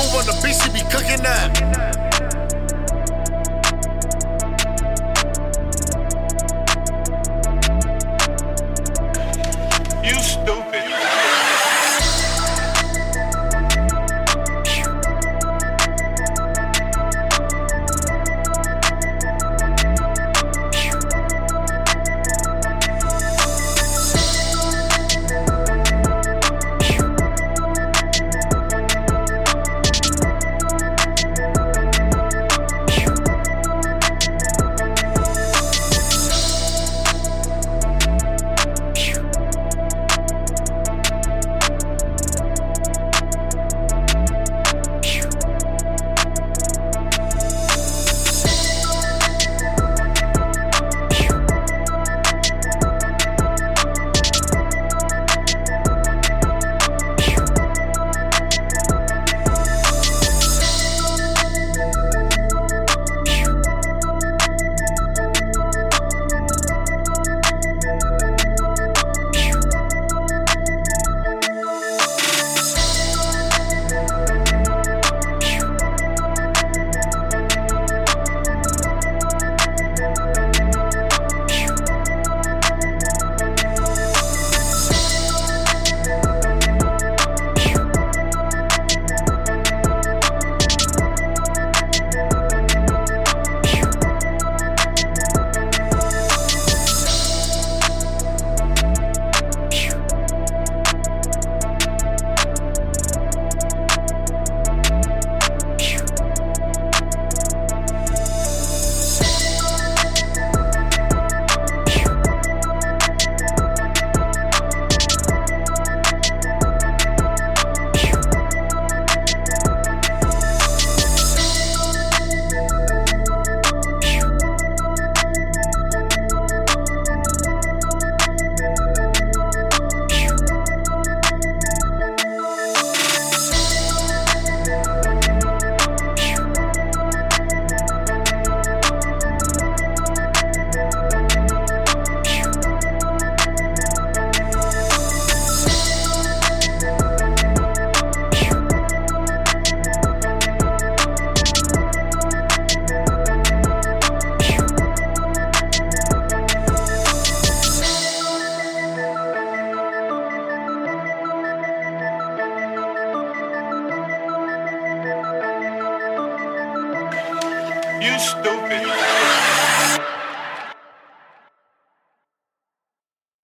Smooth on the beat, she be cooking that. You stupid.